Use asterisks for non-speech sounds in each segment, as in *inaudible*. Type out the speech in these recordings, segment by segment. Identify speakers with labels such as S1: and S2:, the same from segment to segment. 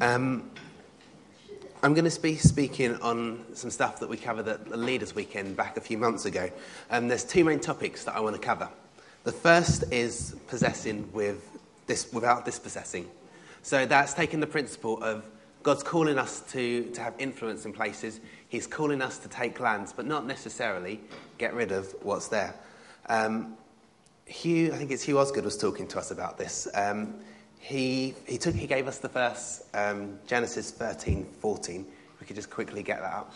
S1: Um, I'm going to be speaking on some stuff that we covered at the Leaders Weekend back a few months ago. Um, there's two main topics that I want to cover. The first is possessing with this, without dispossessing. So that's taking the principle of God's calling us to, to have influence in places. He's calling us to take lands, but not necessarily get rid of what's there. Um, Hugh, I think it's Hugh Osgood was talking to us about this. Um, he, he, took, he gave us the verse, um, Genesis 13, 14. We could just quickly get that up.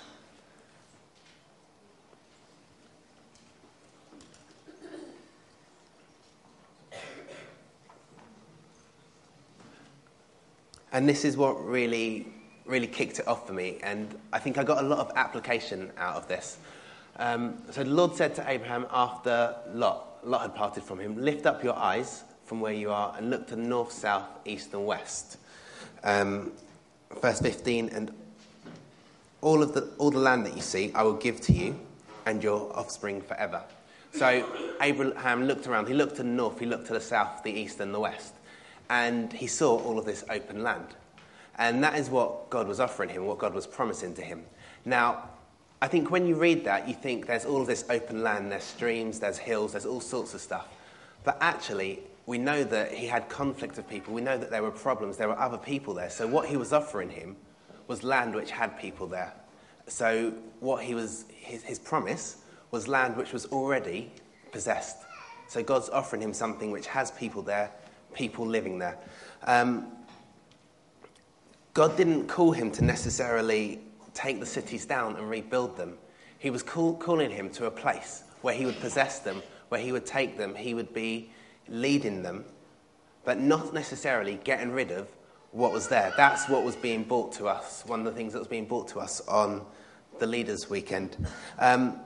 S1: And this is what really, really kicked it off for me. And I think I got a lot of application out of this. Um, so the Lord said to Abraham after Lot, Lot had parted from him, Lift up your eyes from where you are and look to north, south, east, and west. Um, verse 15, and all of the, all the land that you see, I will give to you and your offspring forever. So Abraham looked around. He looked to the north, he looked to the south, the east, and the west. And he saw all of this open land. And that is what God was offering him, what God was promising to him. Now, I think when you read that, you think there's all of this open land, there's streams, there's hills, there's all sorts of stuff. But actually, we know that he had conflict of people. We know that there were problems. There were other people there. So what he was offering him was land which had people there. So what he was, his, his promise was land which was already possessed. So God's offering him something which has people there, people living there. Um, God didn't call him to necessarily take the cities down and rebuild them. He was call, calling him to a place where he would possess them, where he would take them, he would be leading them, but not necessarily getting rid of what was there. That's what was being brought to us, one of the things that was being brought to us on the Leaders Weekend. Um,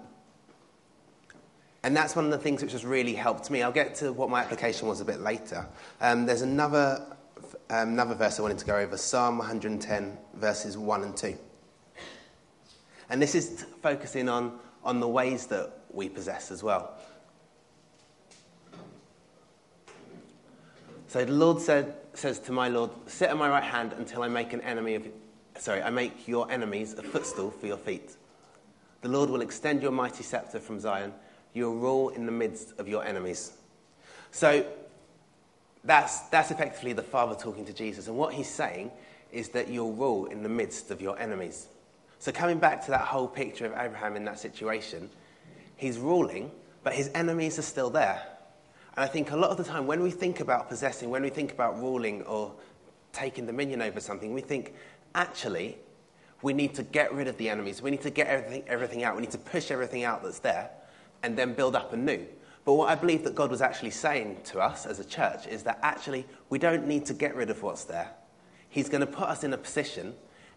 S1: and that's one of the things which has really helped me. I'll get to what my application was a bit later. Um, there's another, um, another verse I wanted to go over Psalm 110, verses 1 and 2. And this is focusing on, on the ways that we possess as well. So the Lord said, says to my Lord, Sit at my right hand until I make an enemy of sorry, I make your enemies a footstool for your feet. The Lord will extend your mighty scepter from Zion. You'll rule in the midst of your enemies. So that's, that's effectively the Father talking to Jesus. And what he's saying is that you'll rule in the midst of your enemies. So coming back to that whole picture of Abraham in that situation, he's ruling, but his enemies are still there. And I think a lot of the time when we think about possessing, when we think about ruling or taking dominion over something, we think, actually, we need to get rid of the enemies. We need to get everything, everything out. We need to push everything out that's there and then build up anew. But what I believe that God was actually saying to us as a church is that actually we don't need to get rid of what's there. He's going to put us in a position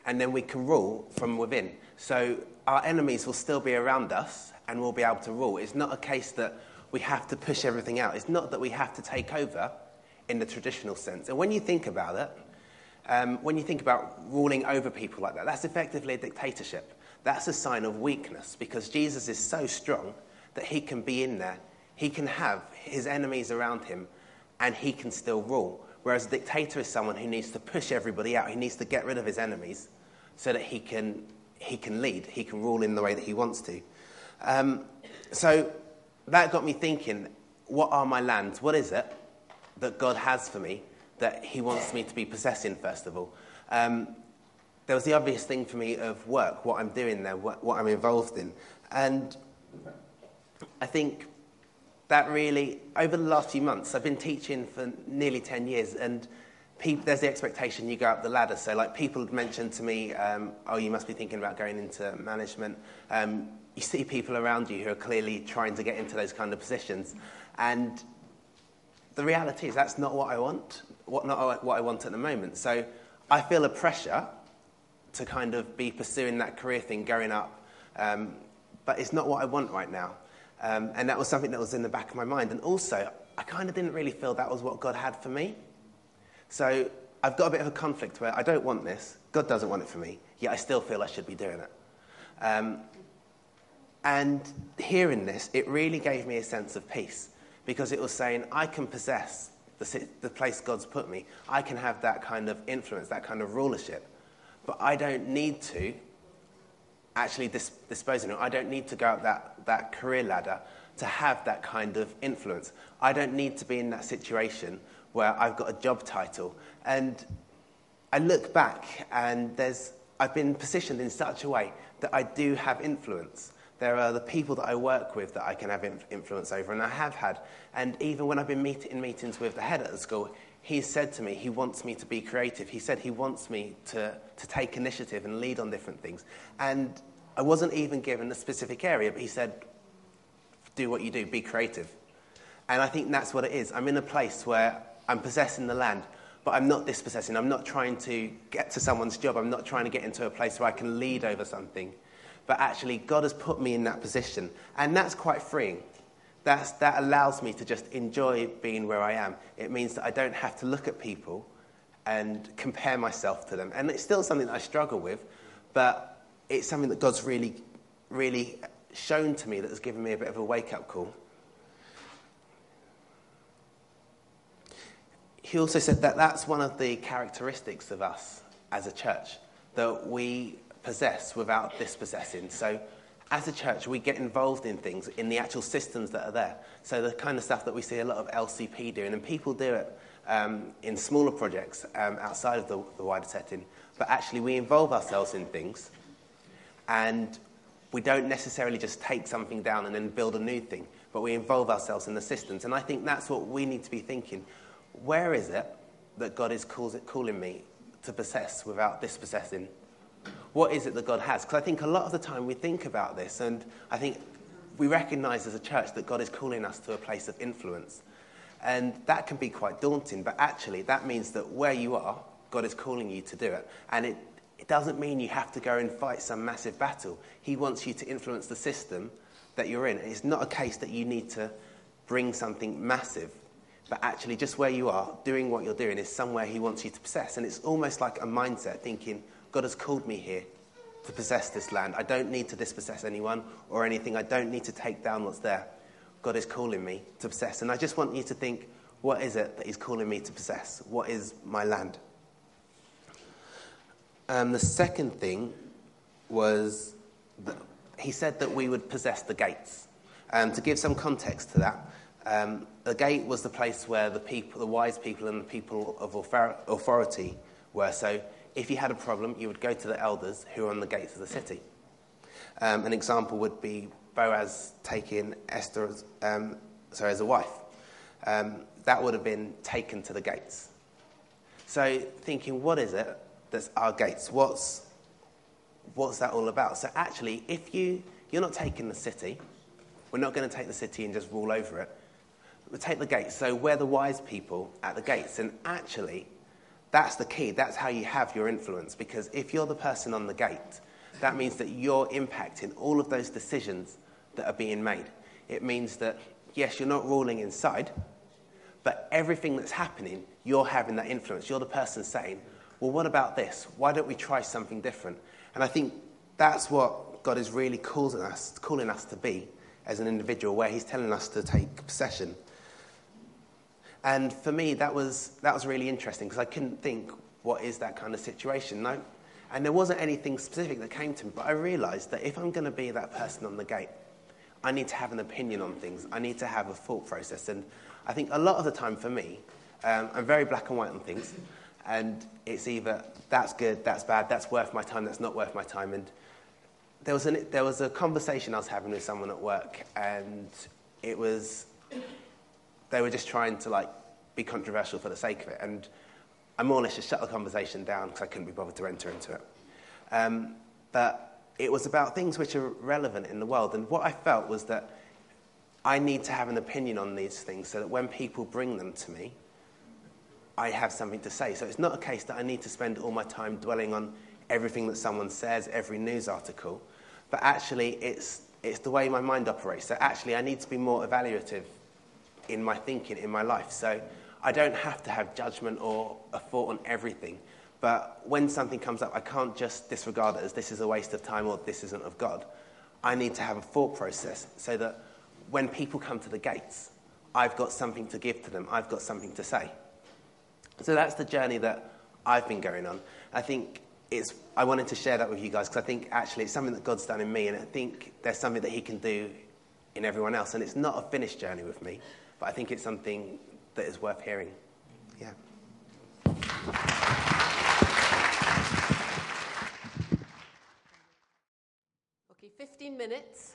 S1: and then we can rule from within. So our enemies will still be around us and we'll be able to rule. It's not a case that we have to push everything out. It's not that we have to take over in the traditional sense. And when you think about it, um, when you think about ruling over people like that, that's effectively a dictatorship. That's a sign of weakness because Jesus is so strong that he can be in there. He can have his enemies around him and he can still rule. Whereas a dictator is someone who needs to push everybody out. He needs to get rid of his enemies so that he can, he can lead. He can rule in the way that he wants to. Um, so that got me thinking what are my lands? What is it that God has for me that He wants me to be possessing, first of all? Um, there was the obvious thing for me of work, what I'm doing there, what, what I'm involved in. And I think that really, over the last few months, I've been teaching for nearly 10 years, and there's the expectation you go up the ladder. So, like, people had mentioned to me, um, oh, you must be thinking about going into management. Um, you see people around you who are clearly trying to get into those kind of positions. And the reality is that's not what I want, what, not what I want at the moment. So I feel a pressure to kind of be pursuing that career thing going up. Um, but it's not what I want right now. Um, and that was something that was in the back of my mind. And also, I kind of didn't really feel that was what God had for me. So I've got a bit of a conflict where I don't want this, God doesn't want it for me, yet I still feel I should be doing it. Um, and hearing this, it really gave me a sense of peace because it was saying, I can possess the the, place God's put me, I can have that kind of influence, that kind of rulership. But I don't need to actually dis- dispose of it. I don't need to go up that, that career ladder to have that kind of influence. I don't need to be in that situation where I've got a job title. And I look back and there's, I've been positioned in such a way that I do have influence. There are the people that I work with that I can have influence over, and I have had. And even when I've been meet- in meetings with the head at the school, he said to me he wants me to be creative. He said he wants me to, to take initiative and lead on different things. And I wasn't even given a specific area, but he said, do what you do, be creative. And I think that's what it is. I'm in a place where I'm possessing the land, but I'm not dispossessing. I'm not trying to get to someone's job. I'm not trying to get into a place where I can lead over something. But actually, God has put me in that position. And that's quite freeing. That's, that allows me to just enjoy being where I am. It means that I don't have to look at people and compare myself to them. And it's still something that I struggle with, but it's something that God's really, really shown to me that has given me a bit of a wake up call. He also said that that's one of the characteristics of us as a church, that we possess without dispossessing. So, as a church, we get involved in things, in the actual systems that are there. So, the kind of stuff that we see a lot of LCP doing, and people do it um, in smaller projects um, outside of the, the wider setting, but actually, we involve ourselves in things and we don't necessarily just take something down and then build a new thing, but we involve ourselves in the systems. And I think that's what we need to be thinking. Where is it that God is calling me to possess without dispossessing? What is it that God has? Because I think a lot of the time we think about this, and I think we recognize as a church that God is calling us to a place of influence. And that can be quite daunting, but actually, that means that where you are, God is calling you to do it. And it it doesn't mean you have to go and fight some massive battle. He wants you to influence the system that you're in. It's not a case that you need to bring something massive, but actually, just where you are, doing what you're doing, is somewhere He wants you to possess. And it's almost like a mindset thinking, God has called me here to possess this land. I don't need to dispossess anyone or anything. I don't need to take down what's there. God is calling me to possess. And I just want you to think, what is it that He's calling me to possess? What is my land? Um, the second thing was that he said that we would possess the gates. Um, to give some context to that, um, the gate was the place where the people, the wise people, and the people of authority were. So, if you had a problem, you would go to the elders who are on the gates of the city. Um, an example would be Boaz taking Esther as, um, sorry, as a wife. Um, that would have been taken to the gates. So, thinking, what is it that's our gates. What's, what's that all about? So actually, if you, you're not taking the city, we're not going to take the city and just rule over it. We take the gates. So we're the wise people at the gates. And actually, that's the key. That's how you have your influence. Because if you're the person on the gate, that means that you're impacting all of those decisions that are being made. It means that, yes, you're not ruling inside, but everything that's happening, you're having that influence. You're the person saying, well, what about this? Why don't we try something different? And I think that's what God is really calling us, calling us to be as an individual, where He's telling us to take possession. And for me, that was, that was really interesting because I couldn't think, what is that kind of situation? No. And there wasn't anything specific that came to me, but I realized that if I'm going to be that person on the gate, I need to have an opinion on things. I need to have a thought process. And I think a lot of the time for me, um, I'm very black and white on things and it's either that's good, that's bad, that's worth my time, that's not worth my time. And there was, an, there was a conversation I was having with someone at work, and it was, they were just trying to like be controversial for the sake of it. And I more or less just shut the conversation down because I couldn't be bothered to enter into it. Um, but it was about things which are relevant in the world. And what I felt was that I need to have an opinion on these things so that when people bring them to me, I have something to say. So it's not a case that I need to spend all my time dwelling on everything that someone says, every news article, but actually it's, it's the way my mind operates. So actually, I need to be more evaluative in my thinking, in my life. So I don't have to have judgment or a thought on everything. But when something comes up, I can't just disregard it as this is a waste of time or this isn't of God. I need to have a thought process so that when people come to the gates, I've got something to give to them, I've got something to say. So that's the journey that I've been going on. I think it's, I wanted to share that with you guys because I think actually it's something that God's done in me, and I think there's something that He can do in everyone else. And it's not a finished journey with me, but I think it's something that is worth hearing. Yeah.
S2: Okay, 15 minutes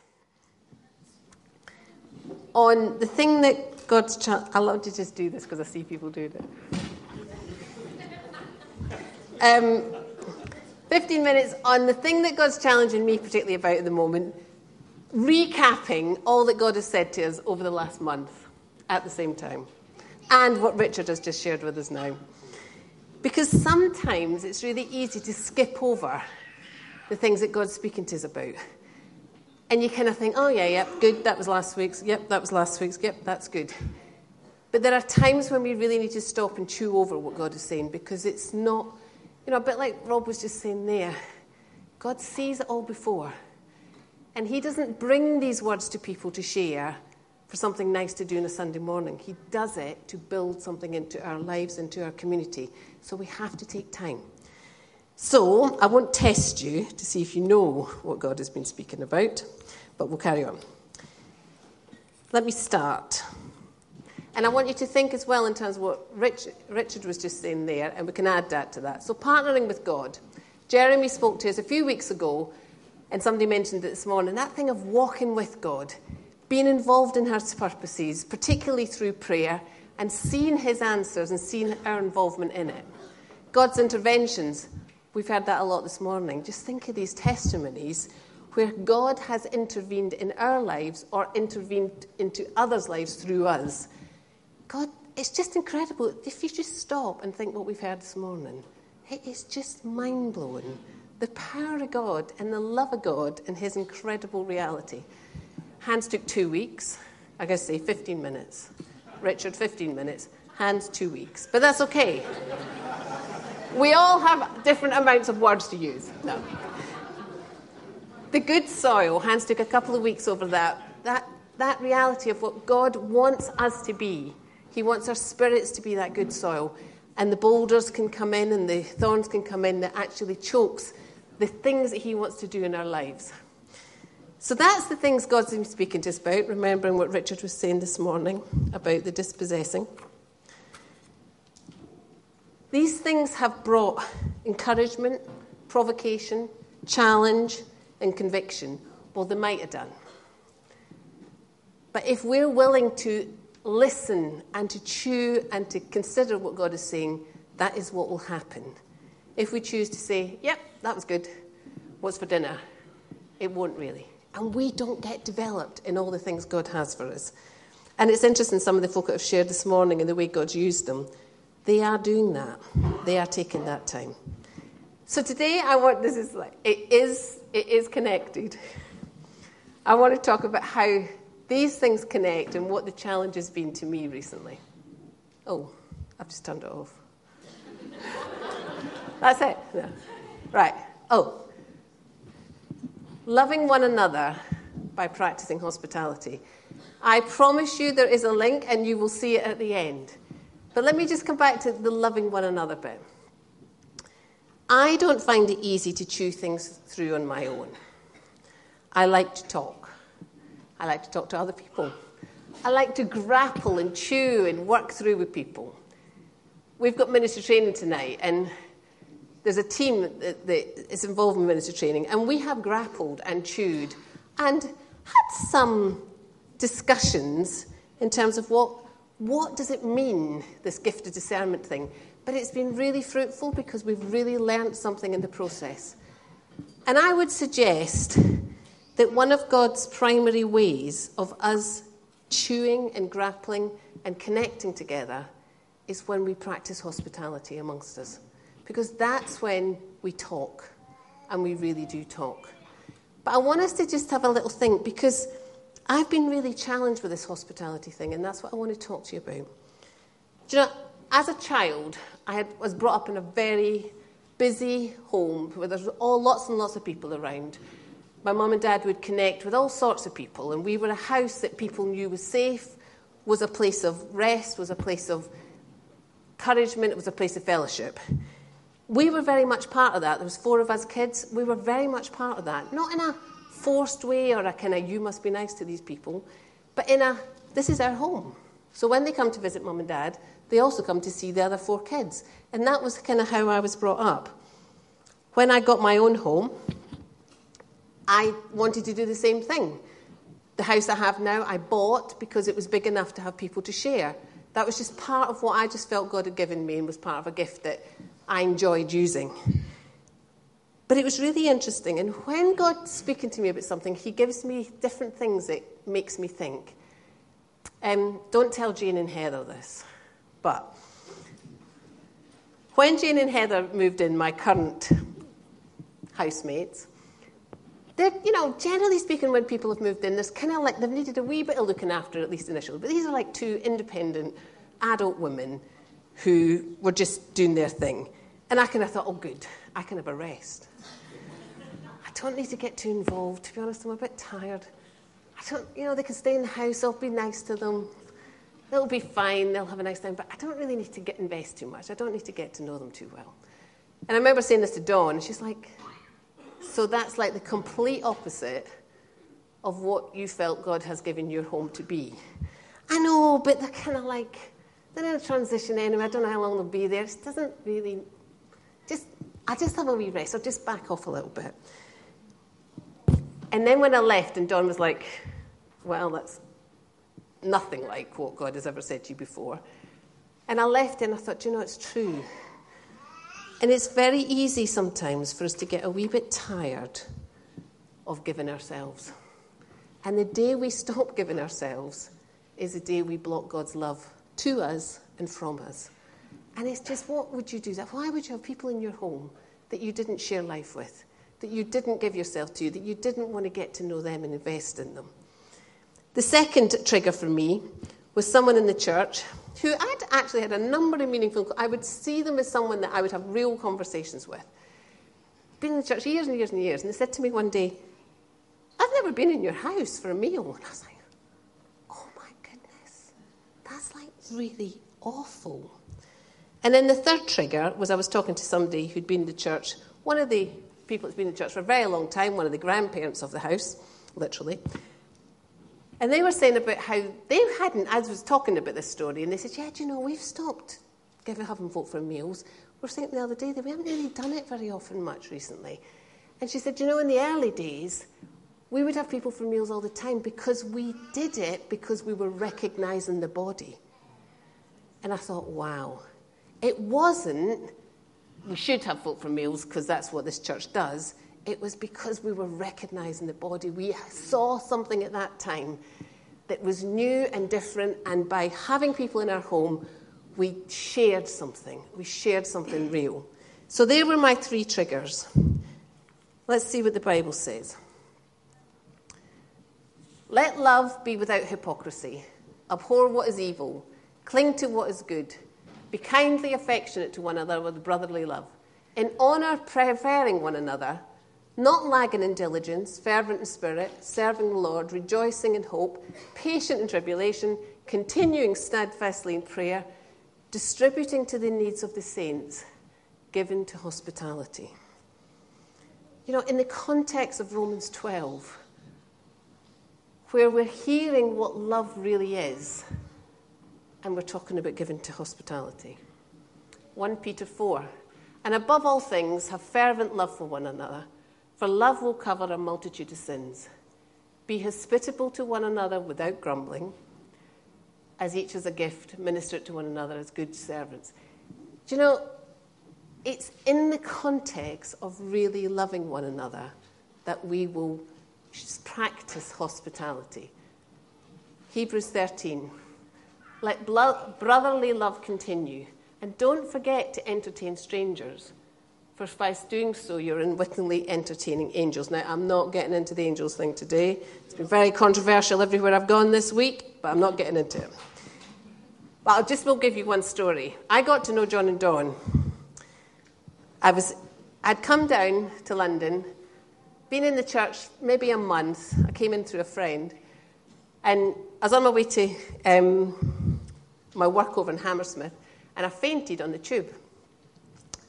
S2: on the thing that God's. Cha- I love to just do this because I see people doing it. Um, 15 minutes on the thing that God's challenging me particularly about at the moment, recapping all that God has said to us over the last month at the same time, and what Richard has just shared with us now. Because sometimes it's really easy to skip over the things that God's speaking to us about. And you kind of think, oh, yeah, yep, yeah, good, that was last week's, yep, that was last week's, yep, that's good. But there are times when we really need to stop and chew over what God is saying because it's not you know, a bit like Rob was just saying there, God sees it all before. And He doesn't bring these words to people to share for something nice to do on a Sunday morning. He does it to build something into our lives, into our community. So we have to take time. So I won't test you to see if you know what God has been speaking about, but we'll carry on. Let me start. And I want you to think as well in terms of what Rich, Richard was just saying there, and we can add that to that. So, partnering with God. Jeremy spoke to us a few weeks ago, and somebody mentioned it this morning that thing of walking with God, being involved in His purposes, particularly through prayer, and seeing His answers and seeing our involvement in it. God's interventions, we've heard that a lot this morning. Just think of these testimonies where God has intervened in our lives or intervened into others' lives through us God, it's just incredible. If you just stop and think what we've heard this morning, it is just mind blowing. The power of God and the love of God and His incredible reality. Hans took two weeks. I guess say 15 minutes. Richard, 15 minutes. Hans, two weeks. But that's okay. we all have different amounts of words to use. No. The good soil, Hans took a couple of weeks over that. That, that reality of what God wants us to be he wants our spirits to be that good soil. And the boulders can come in and the thorns can come in that actually chokes the things that He wants to do in our lives. So that's the things God's been speaking to us about, remembering what Richard was saying this morning about the dispossessing. These things have brought encouragement, provocation, challenge, and conviction. Well, they might have done. But if we're willing to listen and to chew and to consider what God is saying, that is what will happen. If we choose to say, yep, that was good, what's for dinner? It won't really. And we don't get developed in all the things God has for us. And it's interesting, some of the folk that have shared this morning and the way God's used them, they are doing that. They are taking that time. So today I want this is like it is it is connected. I want to talk about how these things connect and what the challenge has been to me recently. Oh, I've just turned it off. *laughs* That's it. No. Right. Oh. Loving one another by practicing hospitality. I promise you there is a link and you will see it at the end. But let me just come back to the loving one another bit. I don't find it easy to chew things through on my own. I like to talk. I like to talk to other people. I like to grapple and chew and work through with people. We've got ministry training tonight, and there's a team that, that is involved in ministry training, and we have grappled and chewed and had some discussions in terms of what, what does it mean, this gift of discernment thing. But it's been really fruitful because we've really learned something in the process. And I would suggest that one of God's primary ways of us chewing and grappling and connecting together is when we practice hospitality amongst us. Because that's when we talk, and we really do talk. But I want us to just have a little think because I've been really challenged with this hospitality thing, and that's what I want to talk to you about. Do you know, as a child, I had, was brought up in a very busy home where there's all lots and lots of people around my mum and dad would connect with all sorts of people, and we were a house that people knew was safe, was a place of rest, was a place of encouragement, it was a place of fellowship. We were very much part of that. There was four of us kids. We were very much part of that. Not in a forced way or a kind of you must be nice to these people, but in a this is our home. So when they come to visit mum and dad, they also come to see the other four kids. And that was kind of how I was brought up. When I got my own home, I wanted to do the same thing. The house I have now, I bought because it was big enough to have people to share. That was just part of what I just felt God had given me and was part of a gift that I enjoyed using. But it was really interesting. And when God's speaking to me about something, He gives me different things that makes me think. Um, don't tell Jane and Heather this, but when Jane and Heather moved in, my current housemates, they're, you know, generally speaking, when people have moved in, there's kind of like they've needed a wee bit of looking after, at least initially. But these are like two independent adult women who were just doing their thing. And I kind of thought, oh, good, I can have a rest. I don't need to get too involved, to be honest, I'm a bit tired. I don't, you know, they can stay in the house, I'll be nice to them. They'll be fine, they'll have a nice time, but I don't really need to get invest too much. I don't need to get to know them too well. And I remember saying this to Dawn, and she's like, so that's like the complete opposite of what you felt God has given your home to be. I know, but they're kind of like, they're in a transition anyway. I don't know how long they'll be there. It doesn't really, just, I just have a wee rest. I'll just back off a little bit. And then when I left, and Dawn was like, well, that's nothing like what God has ever said to you before. And I left and I thought, you know, it's true. And it's very easy sometimes for us to get a wee bit tired of giving ourselves. And the day we stop giving ourselves is the day we block God's love to us and from us. And it's just, what would you do that? Why would you have people in your home that you didn't share life with, that you didn't give yourself to, that you didn't want to get to know them and invest in them? The second trigger for me was someone in the church who I'd actually had a number of meaningful, I would see them as someone that I would have real conversations with. Been in the church years and years and years, and they said to me one day, I've never been in your house for a meal. And I was like, oh my goodness, that's like really awful. And then the third trigger was I was talking to somebody who'd been in the church, one of the people that's been in the church for a very long time, one of the grandparents of the house, literally. And they were saying about how they hadn't, as I was talking about this story, and they said, Yeah, do you know, we've stopped giving having folk for meals. We were saying the other day that we haven't really done it very often much recently. And she said, You know, in the early days, we would have people for meals all the time because we did it because we were recognizing the body. And I thought, wow. It wasn't, we should have folk for meals because that's what this church does. It was because we were recognizing the body. We saw something at that time that was new and different, and by having people in our home, we shared something. We shared something real. So, there were my three triggers. Let's see what the Bible says. Let love be without hypocrisy. Abhor what is evil. Cling to what is good. Be kindly affectionate to one another with brotherly love. In honour, preferring one another not lagging in diligence, fervent in spirit, serving the Lord, rejoicing in hope, patient in tribulation, continuing steadfastly in prayer, distributing to the needs of the saints, given to hospitality. You know, in the context of Romans 12, where we're hearing what love really is, and we're talking about giving to hospitality. 1 Peter 4. And above all things, have fervent love for one another for love will cover a multitude of sins. Be hospitable to one another without grumbling, as each has a gift, minister it to one another as good servants. Do you know, it's in the context of really loving one another that we will practice hospitality. Hebrews 13. Let brotherly love continue. And don't forget to entertain strangers for by doing so, you're unwittingly entertaining angels. Now, I'm not getting into the angels thing today. It's been very controversial everywhere I've gone this week, but I'm not getting into it. But I just will give you one story. I got to know John and Dawn. I was, I'd come down to London, been in the church maybe a month. I came in through a friend. And I was on my way to um, my work over in Hammersmith, and I fainted on the tube.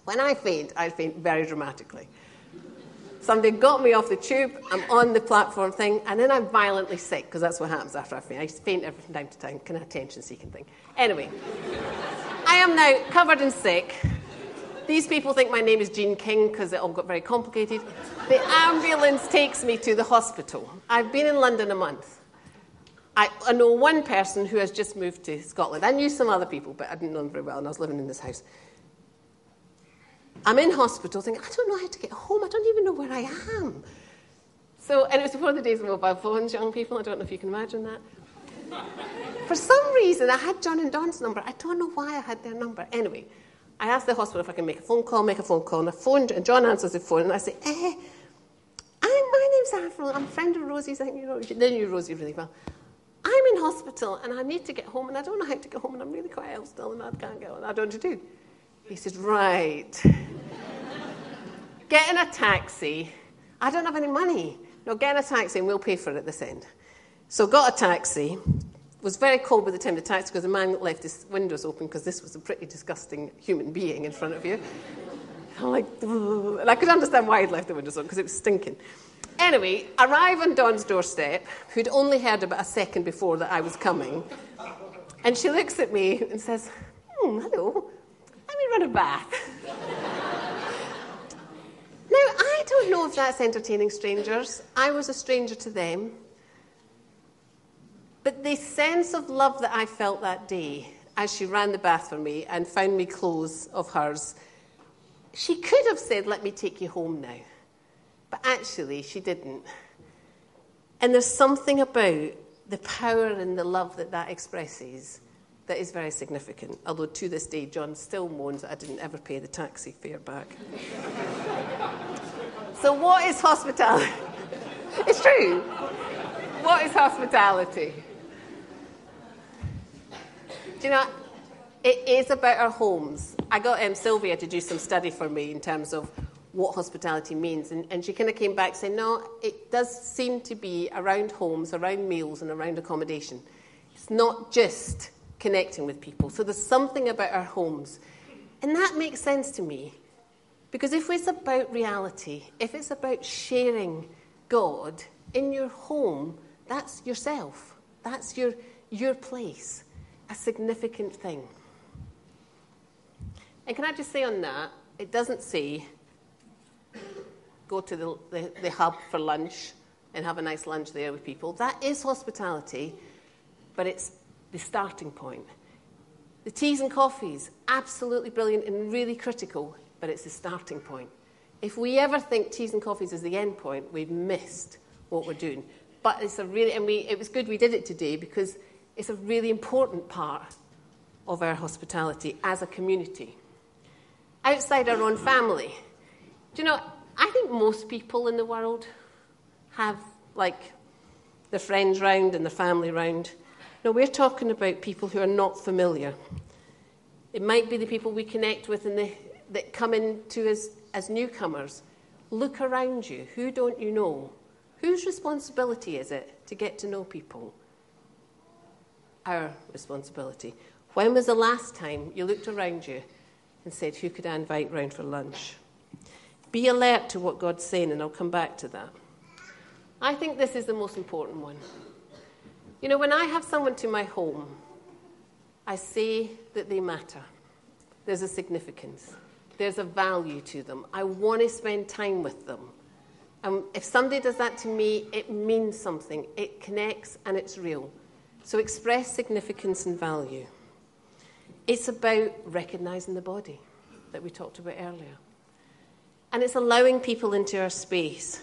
S2: When I faint, I faint very dramatically. Somebody got me off the tube, I'm on the platform thing, and then I'm violently sick, because that's what happens after I faint. I faint every time to time, kind of attention seeking thing. Anyway, I am now covered in sick. These people think my name is Jean King because it all got very complicated. The ambulance takes me to the hospital. I've been in London a month. I, I, know one person who has just moved to Scotland. I knew some other people, but I didn't know them very well, and I was living in this house. I'm in hospital thinking, I don't know how to get home. I don't even know where I am. So, and it was before the days of mobile phones, young people. I don't know if you can imagine that. For some reason, I had John and Dawn's number. I don't know why I had their number. Anyway, I asked the hospital if I can make a phone call, make a phone call. And I phoned, and John answers the phone, and I say, eh, I'm, my name's Avril. I'm a friend of Rosie's. I think you know, they knew Rosie really well. I'm in hospital, and I need to get home, and I don't know how to get home, and I'm really quite ill still, and I can't get home. I don't know what to do. He said, Right. get in a taxi. I don't have any money. No, get in a taxi and we'll pay for it at this end. So got a taxi. Was very cold by the time the taxi because the man left his windows open because this was a pretty disgusting human being in front of you. I'm like, and I could understand why he'd left the windows open because it was stinking. Anyway, arrive on Dawn's doorstep, who'd only heard about a second before that I was coming, and she looks at me and says, hmm, hello, let me run a bath. *laughs* now, I don't know if that's entertaining strangers. I was a stranger to them. But the sense of love that I felt that day as she ran the bath for me and found me clothes of hers, she could have said, Let me take you home now. But actually, she didn't. And there's something about the power and the love that that expresses that is very significant. Although to this day, John still moans that I didn't ever pay the taxi fare back. *laughs* so, what is hospitality? *laughs* it's true. What is hospitality? Do you know, it is about our homes. I got um, Sylvia to do some study for me in terms of what hospitality means. And, and she kind of came back saying, no, it does seem to be around homes, around meals, and around accommodation. It's not just connecting with people. So there's something about our homes. And that makes sense to me. Because if it's about reality, if it's about sharing God in your home, that's yourself. That's your, your place. A significant thing. And can I just say on that, it doesn't say go to the, the, the hub for lunch and have a nice lunch there with people. That is hospitality, but it's the starting point. The teas and coffees, absolutely brilliant and really critical, but it's the starting point. If we ever think teas and coffees is the end point, we've missed what we're doing. But it's a really, and we, it was good we did it today because it's a really important part of our hospitality as a community. Outside our own family. Do you know, I think most people in the world have, like, their friends round and their family round. No, we're talking about people who are not familiar. It might be the people we connect with and that come into us as newcomers. Look around you. Who don't you know? Whose responsibility is it to get to know people? Our responsibility. When was the last time you looked around you and said, Who could I invite round for lunch? Be alert to what God's saying, and I'll come back to that. I think this is the most important one. You know, when I have someone to my home, I say that they matter. There's a significance, there's a value to them. I want to spend time with them. And if somebody does that to me, it means something. It connects and it's real. So express significance and value. It's about recognizing the body that we talked about earlier. And it's allowing people into our space.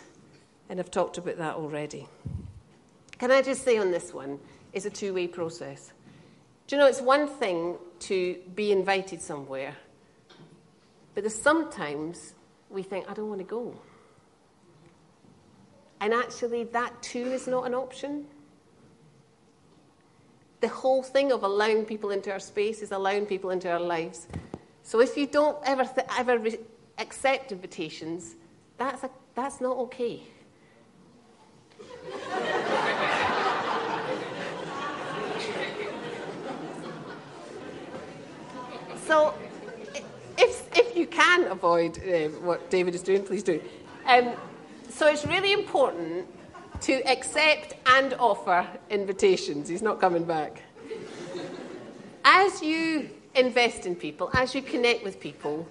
S2: And I've talked about that already. Can I just say on this one, it's a two way process. Do you know, it's one thing to be invited somewhere, but there's sometimes we think, I don't want to go. And actually, that too is not an option. The whole thing of allowing people into our space is allowing people into our lives. So if you don't ever, th- ever re- accept invitations, that's, a, that's not okay. *laughs* so if, if you can avoid uh, what David is doing, please do. Um, so it's really important to accept and offer invitations. He's not coming back. As you invest in people, as you connect with people,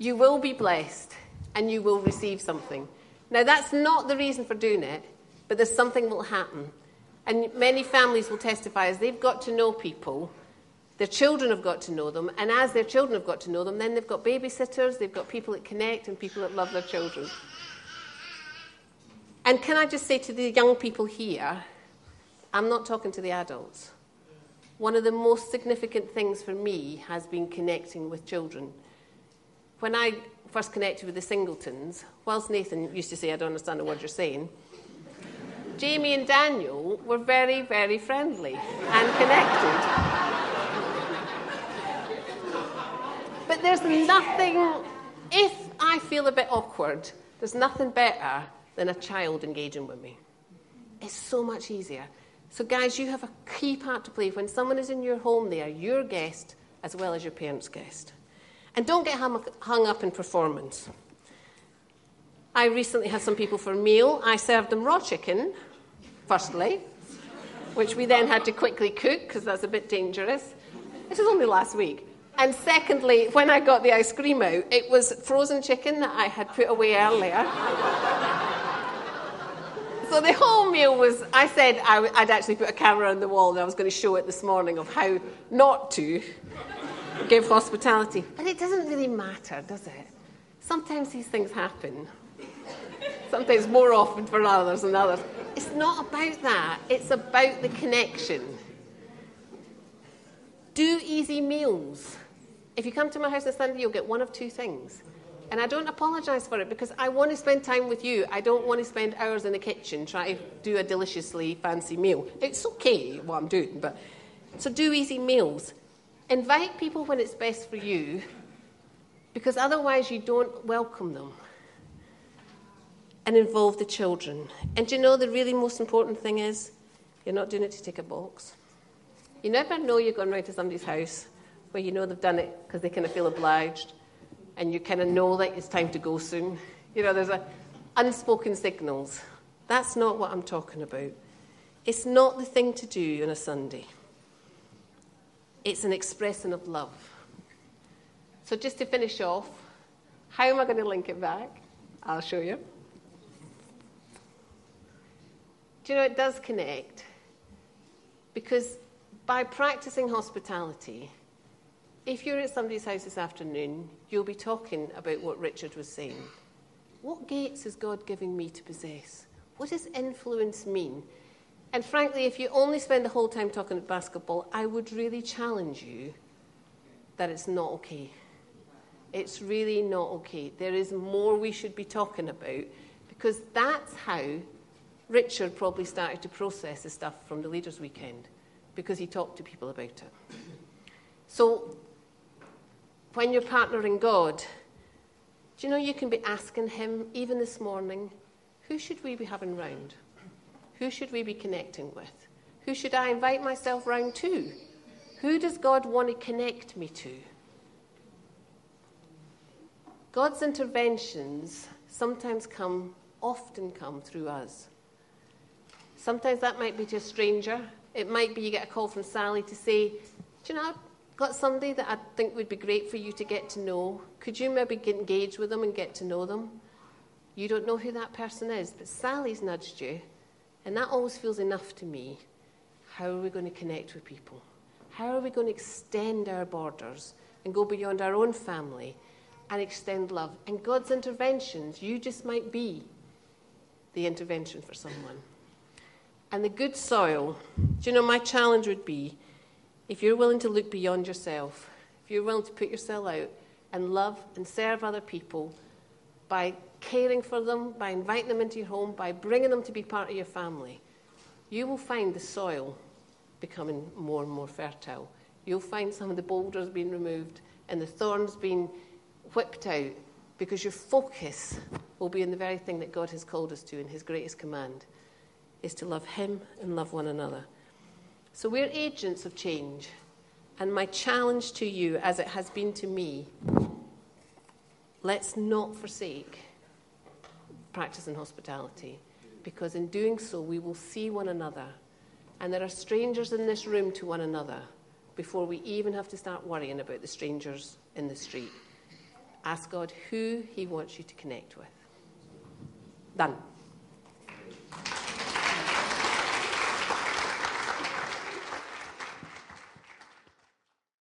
S2: you will be blessed and you will receive something. Now, that's not the reason for doing it, but there's something will happen. And many families will testify as they've got to know people, their children have got to know them, and as their children have got to know them, then they've got babysitters, they've got people that connect, and people that love their children. And can I just say to the young people here, I'm not talking to the adults. One of the most significant things for me has been connecting with children. When I first connected with the Singletons, whilst Nathan used to say, I don't understand a word you're saying, Jamie and Daniel were very, very friendly and connected. but there's nothing, if I feel a bit awkward, there's nothing better than a child engaging with me. It's so much easier. So, guys, you have a key part to play. When someone is in your home, they are your guest as well as your parents' guest. And don't get hung up in performance. I recently had some people for a meal. I served them raw chicken, firstly, which we then had to quickly cook because that's a bit dangerous. This was only last week. And secondly, when I got the ice cream out, it was frozen chicken that I had put away earlier. so the whole meal was, I said I, would actually put a camera on the wall and I was going to show it this morning of how not to give hospitality. And it doesn't really matter, does it? Sometimes these things happen. Sometimes more often for others than others. It's not about that, it's about the connection. Do easy meals. If you come to my house on Sunday, you'll get one of two things. And I don't apologize for it because I want to spend time with you. I don't want to spend hours in the kitchen trying to do a deliciously fancy meal. It's okay what I'm doing, but so do easy meals. Invite people when it's best for you because otherwise you don't welcome them. And involve the children. And you know the really most important thing is you're not doing it to tick a box. You never know you're going round to somebody's house where you know they've done it because they kind of feel obliged and you kind of know that it's time to go soon. You know, there's a unspoken signals. That's not what I'm talking about. It's not the thing to do on a Sunday. It's an expression of love. So, just to finish off, how am I going to link it back? I'll show you. Do you know it does connect? Because by practicing hospitality, if you're at somebody's house this afternoon, you'll be talking about what Richard was saying. What gates is God giving me to possess? What does influence mean? And frankly, if you only spend the whole time talking about basketball, I would really challenge you that it's not okay. It's really not okay. There is more we should be talking about because that's how Richard probably started to process the stuff from the Leaders' Weekend because he talked to people about it. So, when you're partnering God, do you know you can be asking Him, even this morning, who should we be having round? Who should we be connecting with? Who should I invite myself round to? Who does God want to connect me to? God's interventions sometimes come, often come through us. Sometimes that might be to a stranger. It might be you get a call from Sally to say, Do you know, I've got somebody that I think would be great for you to get to know. Could you maybe get engaged with them and get to know them? You don't know who that person is, but Sally's nudged you and that always feels enough to me. How are we going to connect with people? How are we going to extend our borders and go beyond our own family and extend love? And God's interventions, you just might be the intervention for someone. And the good soil, do you know, my challenge would be if you're willing to look beyond yourself, if you're willing to put yourself out and love and serve other people by caring for them, by inviting them into your home, by bringing them to be part of your family, you will find the soil becoming more and more fertile. You'll find some of the boulders being removed and the thorns being whipped out because your focus will be in the very thing that God has called us to in His greatest command is to love Him and love one another. So we're agents of change. And my challenge to you, as it has been to me, let's not forsake practice in hospitality, because in doing so, we will see one another. And there are strangers in this room to one another before we even have to start worrying about the strangers in the street. Ask God who He wants you to connect with. Done.